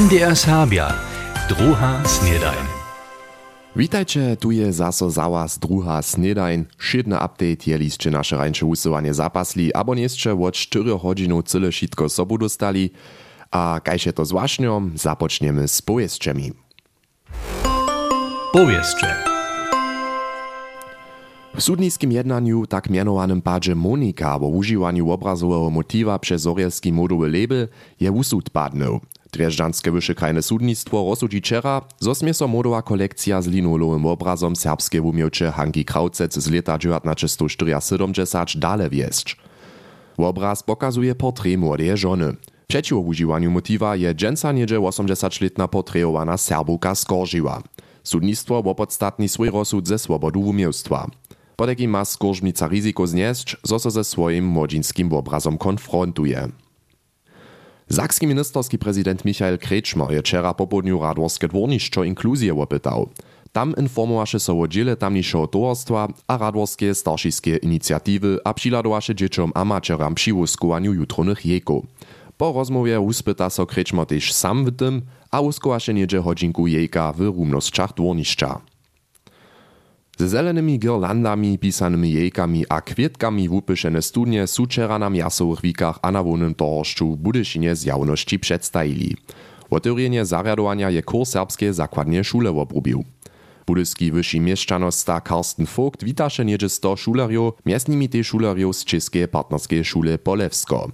MDR Serbia, druha snedajn. Witajcie, tu je zaso za was druha snedajn. Szydny update je liście nasze rańsze usuwanie zapasli, abo jeszcze od 4 godzinu cyle szitko sobu dostali. A kajże to zwłaszczo, zapoczniemy z powieściami. Powieście. W sudniskim jednaniu tak mianowanym padzie Monika o używaniu obrazowego motywa przez zorelski modowy label je usud padnął. Dreżdżanskie wyższe krajne sudnictwo rozsudzi wczera, zo smie so modowa kolekcja z linolowym obrazom serbskie umiewcze Hanki Kraucec z lata 1974 dale wieść. Obraz pokazuje portret młodeje żony. Przeciw używaniu motywa je dżęca niedzie 80-letna portreowana Serbówka Skoržiła. Sudnictwo opodstatni swój rozsud ze swobodu umiejstwa. Podeki ma Skorzmica ryzyko znieść, zo so ze swoim młodzinskim obrazom konfrontuje. Sakski ministerski prezydent Michael Kretschmer je wczera po południu radworskie dworniszczo inkluzję opytał. Tam informowaše so o dziele towarstwa a radworskie starszyskie inicjatywy a přiladowaše dzieciom a macieram przy wuskowaniu jutronych. Po rozmowie uspyta so Kretschmer też sam w tym, a wuskowaše niedzie hodźinku jejka w rumnosćach dworniszcza. Ze zelanymi girlandami, pisanymi jejkami a kwietkami wupyszene studnie su wczera na miasowych wikach a na wolnym tohoszczu Budyszynie z jawności przedstawili. Otewrenie zarjadowania je kurs serbskie zakładnie szule obrubił. Budyski wyższy mieszczanosta Karsten Vogt witaše niedzie 100 šulerjów, między nimi te z Czeskie partnerskie szule Polewsko.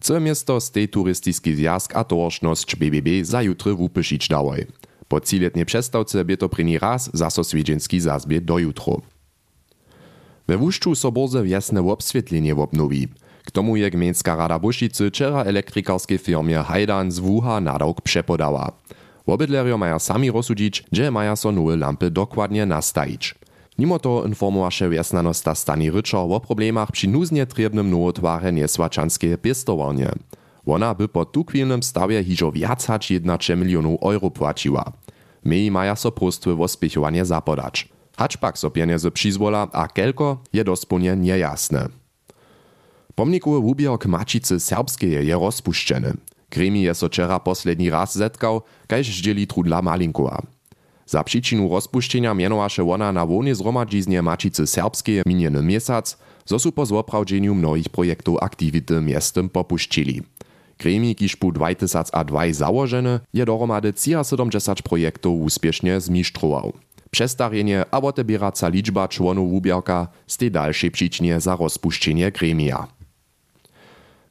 Całe miasto z tej turystyczny zjazd a tożność BBB za jutro wupyszyć dałoj. Po ciletnej przestawce bie to pryni raz zaso swiedźenski zazbie do jutro. We wuszczu soborze wjesne obswietlenie obnowi. K tomu je Gmieńska Rada Bušicy wczera elektrykarskiej firmie Hajdan z Wuha nadawk przepodała. Obydlerio maja sami rozsudzić, gdzie maja so nowe lampy dokładnie nastajić. Mimo to informowaše wjesnanosta Stani Ryczar o problemach przy nuznie trebnym nowotware niesłačanskie piestowarnie. Ona by po tukwilnym stawie hižo viac hač 1 milionów euro płaciła. My maja so prostwy w ospiechowanie zapodać. Hacz pak so pieniądze przyzwola, a kelko je dosponie niejasne. Pomnikowy ubiork Mačicy Serbskeje je rozpuszczeny. Gremi je so wczera posledni raz zetkał, kajż zdzieli trudla Malinkowa. Za przyczynu rozpuszczenia mianowaše ona na wolnej zgromadziznie Mačicy Serbskeje miniony miesiąc, zo su po zwoprawdzeniu mnohich projektów aktivity miestem popuszczyli. Gremi, kiż pu 2002 założeny, je dohromady 70 projektów uspiesznie zmisztrował. Przestarjenie a otebieraca liczba członów ubierka z tej dalszej przyczynie za rozpuszczenie gremia.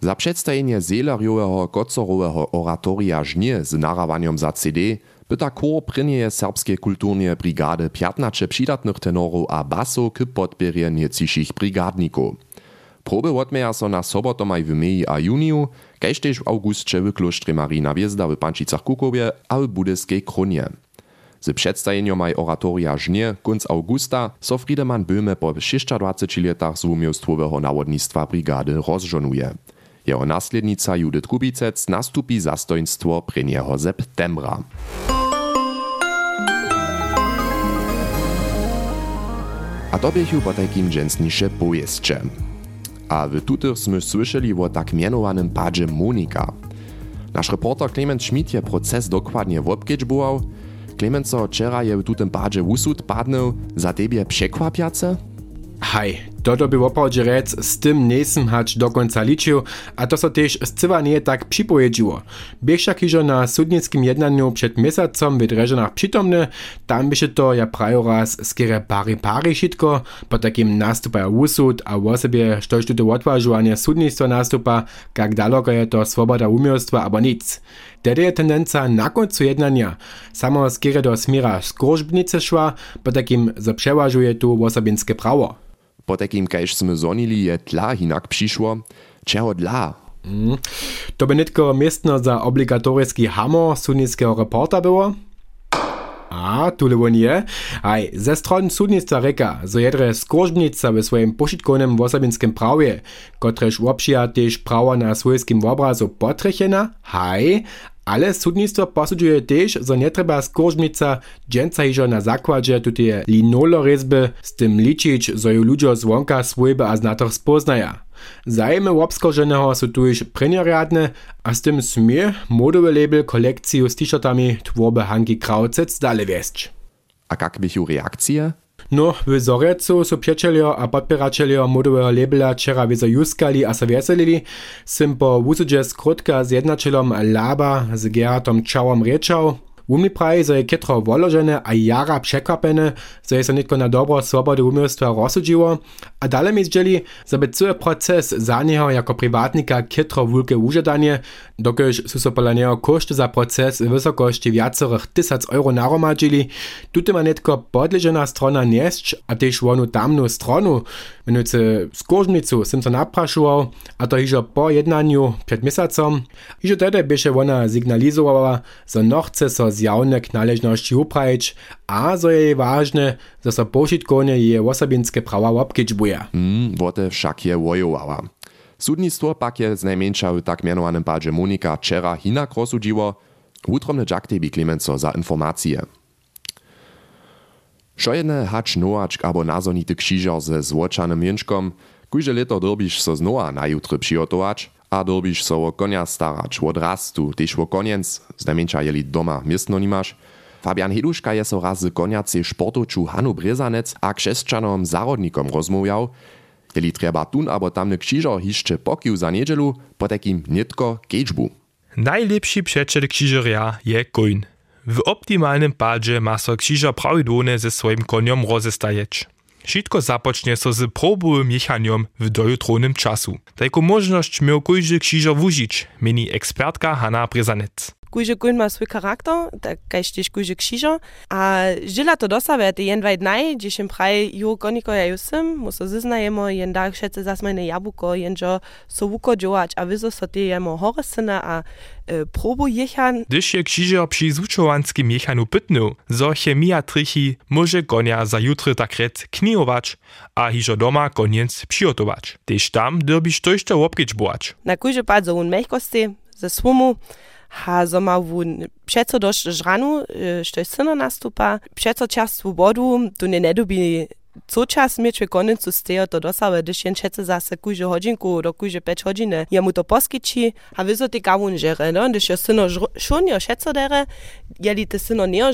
Za przedstawienie zelerjowego kocorowego oratoria żnie z narawaniem za CD byta kor prynieje serbskie kulturnie brigady 15 przydatnych tenorów a basu k podbierje nieciszych brigadników. Proby odmeja so na sobotomaj w meji a juniu, kaž tež w augustče w kloštrze Marina Wiezda w Pančicach Kukowie a w Budyskiej Kronie. Z przedstawieniem maj oratoria żnie kunc augusta so Friedemann Böhme po 26 latach z umiejstwowego nawodnictwa brigady rozżonuje. Jeho naslednica Judith Kubicec nastupi zastoństwo 1. septembra. A to biechu po takim dżęsnisze pojeźdźcze. A w tutych sme słyszeli o tak mianowanym padzie Monika. Nasz reporter Clement Schmidt je proces dokładnie obkedźbował. Clement so wczera je w tutym padzie usud padnął za tebie przekwapiace? Haj, toto by oprawdźe rec, z tym nesem hać do końca liczył, a to so też zcywa nie tak przypowiedziło. Biegša kižo na sudnickim jednaniu przed miesacom w Dreżanach przytomny, tam by się to ja prajo raz skierę pary pary šitko, po takim nastupa usud, a o sobie štož tuto odważowanie sudnictwa nastupa, jak daleko je to swoboda umiejstwa, abo nic. Tedy je tendenca na końcu jednania samo skierę do smira skorzbnice szła, po takim zaprzeważuje tu osobinskie prawo. Po takim kajž sme zonili je tla hinak přišło. Čeho dla? Mm. To by nitko miestno za obligatorski hammer sudnickiego reporta było? A, tule won je. Aj, ze stron sudnictwa reka, zo jedre skorzbnica we swoim pošitkownym wosobinskim prawie, kotrež łopšia też prawo na swojskim obrazu potrechena, haj, ale sudnictwo posudźuje też, że nie trzeba skorzbnica dżęca hižo na zakładzie tutaj linolorezby z tym liczyć, że ju ludzie zwonka swojby a znator spoznaja. Zajmy obskoženého sú tu już prenioriadne a z tym smie modowy label kolekciju z t-shirtami tworbe Hanki Krauzec dalej wiesť. A jak bychu reakcje? No, v Zorecu so prijatelji in podpiračelji modovega labela včeraj vezo juskali, a so veselili, sem po usudže skrotka z jednačelom Laba z Geratom Čavom rečal, Umni praje, że je wolożene a jara przekapene, że je so nitko na dobro swobody umysłu rozsudziło, a dalej mi żeby cały proces za niego jako prywatnika kietro wulke użadanie, dokiż su so pola niego koszty za proces w wysokości wiacorych tysac euro naromadzili, tutaj ma nitko podleżena strona niesć, a też wonu tamnu stronu, mianowicie skórznicu, sym so napraszował, a to iżo po jednaniu przed miesacom, iżo tedy bysze ona signalizowała, że no chce so zjawne należności uprawić, a zo je ważne, że so pošitkovne je osobinske prawa obkedźbuje. Mm, wote však je wojowała. Sudnictwo pak je znajmniejsza w tak mianowanym padzie Monika wczera hinak rozsudziło. Utromny Jack tebi Clemenco za informacje. Šojene hač noačk abo nazonity krzyżar ze złoczanym mięczkom, kujże leto dorbisz so znowa na jutry przygotować, a dorbisz so o konia starać, od rastu, też o koniec, znajmniejsza jeli doma miestno nimasz. Fabian Heduška je so raz z koniacej sportoču Hanu Brezanec a křesčanom zarodnikom rozmówiał, jeli treba tun abo tamny krzyżar hiszcze pokił za niedzielu, po takim nitko kejdżbu. Najlepszy przyjaciel krzyżarja je koń. W optimalnym padzie ma so krzyżar prawidłownie ze swoim koniom rozestajeć. Wszystko zapocznie so z probowym jechaniom w dojutronym czasu. Taką możność miał każdy krzyżar wużyć, meni ekspertka Hanna Brezanec. Kujże kuń ma swój charakter, tak tiež kujże krzyża. A žila to dosave, ty jen vaj dnaj, gdzie się praj ju koniko ja ju sym, muso ziznajemo, jen dag šece zasmajne jabuko, jen jo so wuko działać, a wyzo so ty jemo horesyna a e, probu jechan. Gdyż je krzyżar przy zvučovanskim jechanu pytnął, zo chemia trichy może konia za jutry takret knijować, a hižo doma koniec przygotować. Tam derbiš to jeszcze obkedźbować. Na kujże pad zo un mehkosti, ze svumu, ha zo ma wun przeco dość żranu, e, što je syno nastupa, przeco čas swobodu, tu nie nedobi co čas mieć z tego to dosawe, gdyż jen čece zase kujże hodinku do kujże peć hodziny, jemu to poskiči, a wyzo ty gawun żere, no, gdyż je syno szunio šeco dere, jeli ty syno neo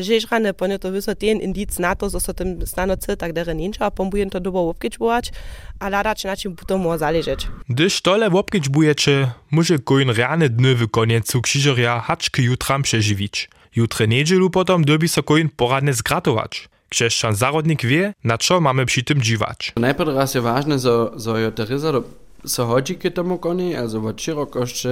żeżrane, ponie to wyzo ten indic na to, so tym stano cy, tak dere ninja, pombujen to dobo łopkičbować, a ladać na czym potom mo zależeć. Gdyż tole obkedźbujecie, może koń rane dny w koniecu krzyżarja haczki jutram przeżywić. Jutre niedzielu potom derbi so koń poradne zgratować. Krzeszczan zarodnik wie, na co mamy przy tym dziwać. Najpierw raz je ważne, że, że Teresa so hodzi k tomu koni, also od širokości,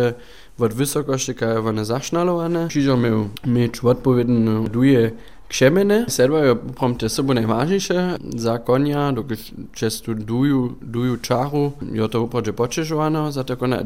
od wysokości, kaj one zasznalowane. Krzyżo miał mieć odpowiednie duje krzemene. Selber je prom te sobu najważniejsze za konia, dokąd tu duju, duju czaru, je to upradzie poczeżowane za te konia,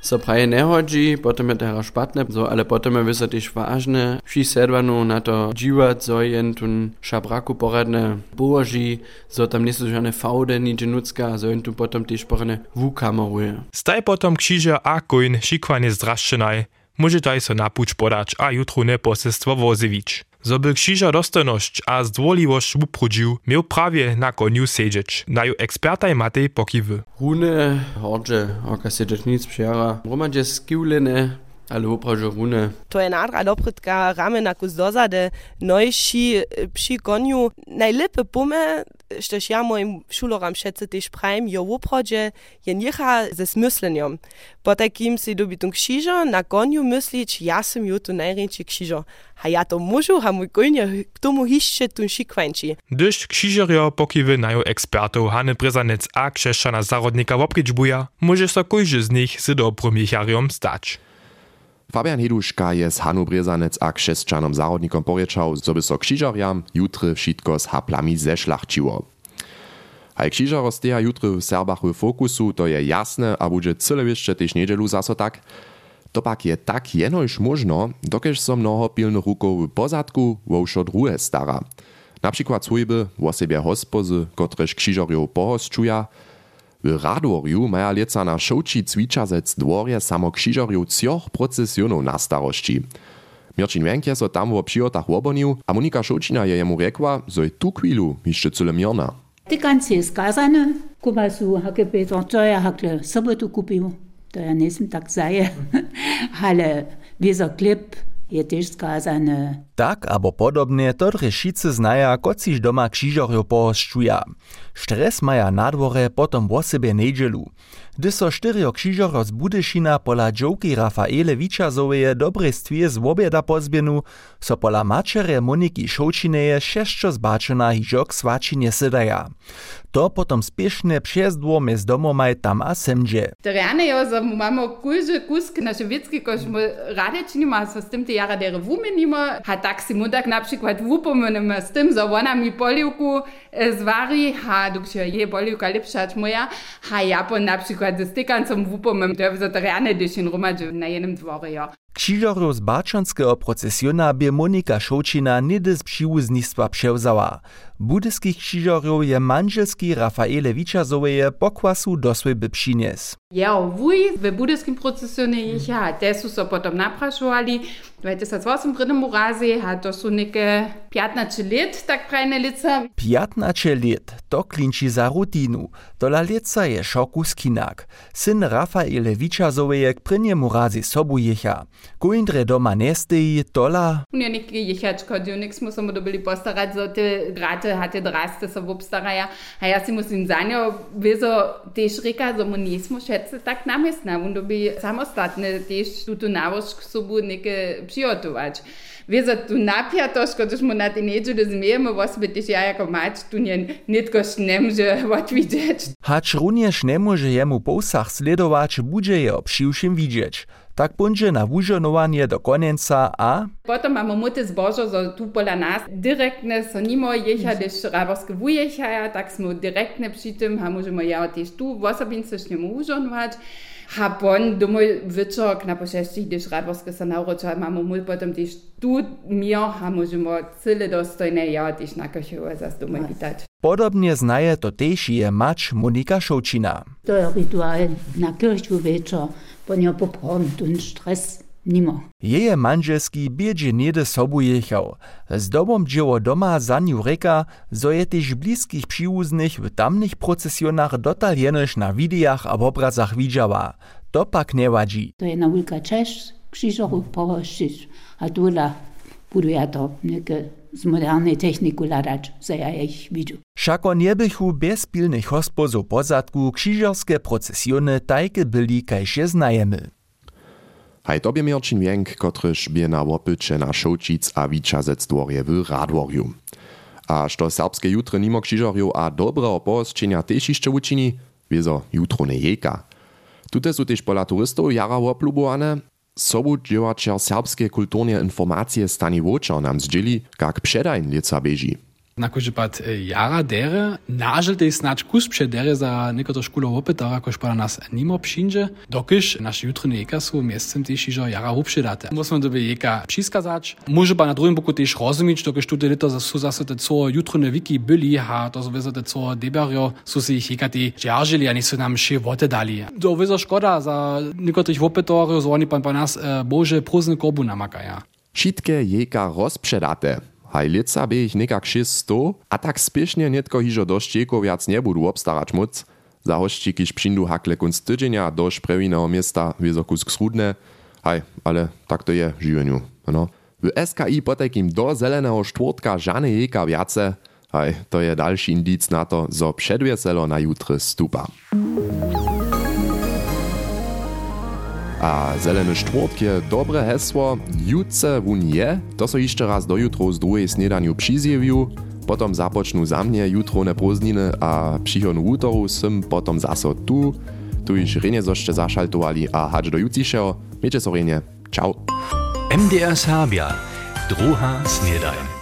so praje nehodzi, potom je teraz špatne, so, ale potom je vyso tež vážne, vši na to dživat, so jen tun šabraku poradne boží, so tam nie sú žiadne faude, nič nucka, so jen tu potom tež poradne vukameruje. Staj potom krzyża a koń szikwanie zdraszczynaj, może daj so napuć podać, a jutro ne posestwo wozywić. Zoby krzyża dostojność a zdwoliwość uprudził, miał prawie na koniu siedzieć. Na ju ekspertaj Matej pokiwy. Rune, hordzie, oka siedzieć nic przyjara, romadzie skiwlene, ale upraže rune. To je nadra dobrytka ramy na kus dozade, nojši przy konju. Najlepsze pume, štož ja moim šuloram šece tež prajem, jo v uprodzie je njecha ze smyslenjom. Po takim si dobi tu kšižo, na konju myslič, ja sam ju tu najrejči kšižo. A ja to môžu, a mój konja k tomu hišče tu šikvanči. Gdyż krzyżario pokiwy na ju ekspertów Hany a krzeszczana zarodnika obkedźbuja, może so kojże z nich z dobrym stać. Fabian Heduška je Hanu Brezanec a křesčanom zarodnikom porječał, zo by so krzyżarjam jutry wšitko z haplami zešlachčiło. Aj krzyżaro steja jutry w Serbachu fokusu, to je jasne, a bude cyle jeszcze tež niedzielu zaso tak. To pak je tak jenož možno, dokež so mnoho pilnych rukow w pozadku wo wszo druhe stara. Na przykład swojby, wosebie hospozy, kotrež krzyżarjow pohosčuja, w Radworju maja lieca na šołči cvičazec dworje samo krzyżarjow cioch procesjonów na starości. Mirčin Wenk je so tam přihotach wobonił, a Monika Šočina je jemu rekła, zo je tu chwilu jeszcze cyle mirna. Tykanci je skazane, kuba su hake Peter, to ja hakle sobotu kupił, to ja nisam tak zaje, ale wieso klip je też skazane. Tak abo podobnie to rešice znaja, kociž doma křižorjo pohoščuja. Stres maja na dvore potom o sebe nedželu. Gdy so štyrio křižorjo z Budyšina pola dżołki Rafaele Wiczazoweje dobre stwie z obieda pozbienu, so pola maczere Moniki Šoučineje šešćo zbačena hižok svačinje sedaja. To potom spiešne dwór mez domomaj tam a semdže. Terjane jo, za mamo kulže kusk na Ševicki, ko smo radečnima, so s jara dere vumenima, ha tak si mu tak na przykład vupomenem s tym, za ona mi poliwku zvari, ha dok się je lepšać moja, ha ja po na przykład z tykancom vupomem, to je za terjane dyšin rumadže na jednym dworze, jo. Křižorjo z Bačanskeho procesiona bie Monika Šoučina nedy z přiwuznistwa převzała. Budyskich křižorjów je manželski Rafaele Wiczazoweje pokwasu do swojby přines. Ja, wuj w budyskim procesionie ich ja, te su so potom naprašovali, 2008 pridem u razi, ha to su neke 15 let, tak prajne lica. 15 let, to klinči za rutinu. Tola lica je šoku skinak. Syn Rafaele Wiczazoweje k prynjemu razi sobu jecha. Kujndre doma nesteji, tola. Ja, nekaj jihačka, djunik smo samo dobili postarati za te grate, hate draste se obstarajo. A ja si musím za njo vezo tež reka, da mu nismo še se tak namestna, on dobi samostatne tež tu tu navošk sobu neke prijotovač. Vezo tu napjatoško, da smo na te neče razumijemo, vas bi tež ja jako mač, tu nje netko šnem že odvidječ. Hač runjež ne može jemu povsah sledovać, budže je obšivšim vidječ. Tak bunže na wužonowanie do konenca a... Potom mamy muty zbożo, zo tu pola nas direktne so nimo jecha, gdyż raborske wujecha, tak smo direktne przy tym, a możemy ja też tu w osobince śniemu wużonować. Habon domol večer na pošestih dešrabos, ki so nauročali, imamo mul potem tiš tu mio, a možemo cele dostojne jadiš na kašuva za domol pitać. Podobnie znaje to też je mać Monika Šoučina. To je ritual na kirču večer, po njo poprom tun stres. Nimo. Jeje manželski biedzie niede sobu jechał. Z dobom dzieło doma za niu reka, zo je bliskich przyłuznych w tamnych procesjonach dotal jenoż na widiach a obrazach widziała. To pak nie wadzi. To je na wulka Czesz, krzyżorów pohościć, a tula budu ja to neke z modernej techniku ladać, za ja ich widział. Šako niebychu bez pilnych hospozów pozadku krzyżorskie procesjony tajke byli kajše znajemy. Haj tobie Mirčin Wienk, kotryż bie na łopycze na Šoučic a Wiczazec dworje w Radworju. A što serbskie jutro nimo krzyżorju a dobrego poosčenia też jeszcze uczyni, wiezo jutro nie jeka. Tute su też pola turystów jara oplubowane, sobu dziewaczar serbskie kulturne informacje stani wočar nam zdzieli, jak przedajn lieca beži. Nakože pat jara dere, naželte snač kus pše dere za nekoto škulo opetara, kož pa nas nimo pšinže, dokiž naši jutrne jeka su ižo jara hupše date. Musimo dobe jeka přiskazać, może pa na drugim boku tež rozumieć, dokiž tute lito su zase te co jutrne wiki byli, ha to su vezo te co deberio, su si ich jeka te džaržili, a nisu nam še vote dali. To vezo škoda za nekotých opetario, so oni pan pa nas bože prozne korbu namakaja. Šitke jeka rozpředate. Haj lica by ich nekak 600, a tak spiešne netko hižo do štiekov viac nebudú obstarać moc. Za hošči, kiž přindu hakle kunc tydzenia do šprewiného miesta wiezokus skrudne. Haj, ale tak to je w živenju. No. W SKI potekim do zeleného štvrtka žane jeka viace. Haj, to je další indic na to, zo předvieselo na jutry stupa. A zeleny štvrtk je dobre hesło Jutce wun je, to so jeszcze raz do jutro z drugiej snedaniu přizjewiu, potom započnu za mnie jutrone prózdniny a přichodnu útoru sym potom zaso tu, tu iż renie zošte zašaltovali a hać do jucišeho. Miejcie so renie. Ciao. MDR Serbia. Druha snedajn.